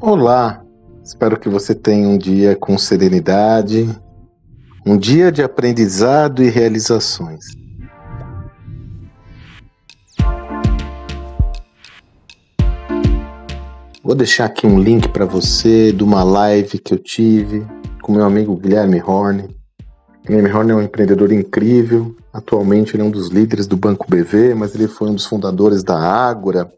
Olá, espero que você tenha um dia com serenidade, um dia de aprendizado e realizações. Vou deixar aqui um link para você de uma live que eu tive com meu amigo Guilherme Horn. Guilherme Horn é um empreendedor incrível. Atualmente ele é um dos líderes do Banco BV, mas ele foi um dos fundadores da Ágora,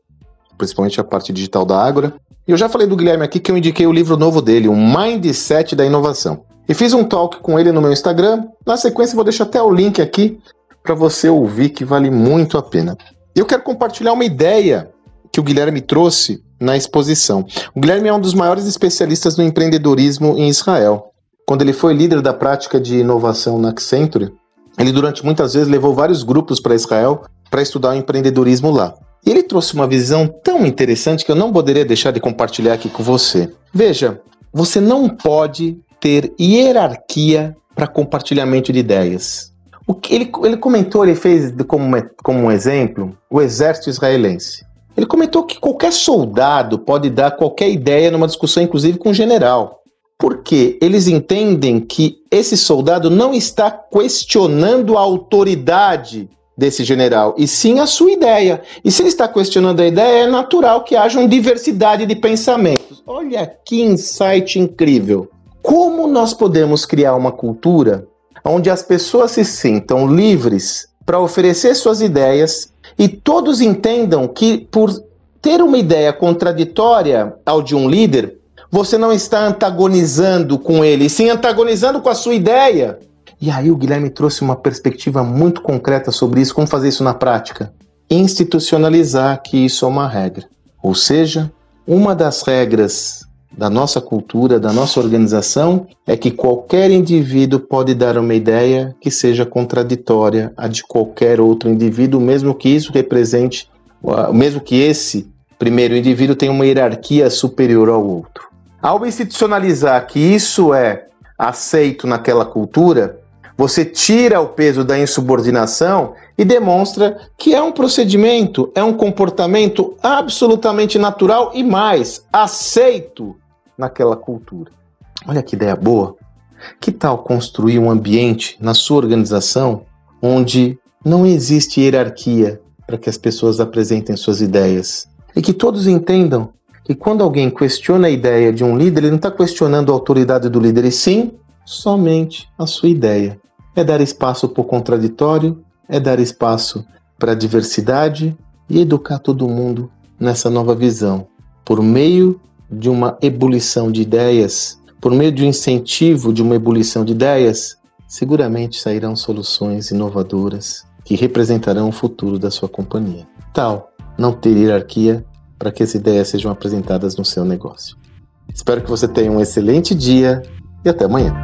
principalmente a parte digital da Ágora. E eu já falei do Guilherme aqui que eu indiquei o livro novo dele, o Mindset da Inovação. E fiz um talk com ele no meu Instagram. Na sequência, vou deixar até o link aqui para você ouvir, que vale muito a pena. Eu quero compartilhar uma ideia que o Guilherme trouxe na exposição. O Guilherme é um dos maiores especialistas no empreendedorismo em Israel. Quando ele foi líder da prática de inovação na Accenture, ele durante muitas vezes levou vários grupos para Israel para estudar o empreendedorismo lá. E ele trouxe uma visão tão interessante que eu não poderia deixar de compartilhar aqui com você. Veja, você não pode ter hierarquia para compartilhamento de ideias. O que ele, ele comentou, ele fez como, como um exemplo o exército israelense. Ele comentou que qualquer soldado pode dar qualquer ideia numa discussão, inclusive com o um general. Porque eles entendem que esse soldado não está questionando a autoridade desse general, e sim a sua ideia. E se ele está questionando a ideia, é natural que haja uma diversidade de pensamentos. Olha que insight incrível! Como nós podemos criar uma cultura onde as pessoas se sintam livres para oferecer suas ideias e todos entendam que por ter uma ideia contraditória ao de um líder, você não está antagonizando com ele, sim antagonizando com a sua ideia. E aí o Guilherme trouxe uma perspectiva muito concreta sobre isso, como fazer isso na prática. Institucionalizar que isso é uma regra. Ou seja, uma das regras da nossa cultura, da nossa organização, é que qualquer indivíduo pode dar uma ideia que seja contraditória à de qualquer outro indivíduo, mesmo que isso represente, mesmo que esse primeiro indivíduo tenha uma hierarquia superior ao outro. Ao institucionalizar que isso é aceito naquela cultura, você tira o peso da insubordinação e demonstra que é um procedimento, é um comportamento absolutamente natural e mais aceito naquela cultura. Olha que ideia boa. Que tal construir um ambiente na sua organização onde não existe hierarquia para que as pessoas apresentem suas ideias e que todos entendam que quando alguém questiona a ideia de um líder, ele não está questionando a autoridade do líder, e sim somente a sua ideia é dar espaço para o contraditório, é dar espaço para a diversidade e educar todo mundo nessa nova visão, por meio de uma ebulição de ideias, por meio de um incentivo de uma ebulição de ideias, seguramente sairão soluções inovadoras que representarão o futuro da sua companhia. Tal, não ter hierarquia para que as ideias sejam apresentadas no seu negócio. Espero que você tenha um excelente dia e até amanhã.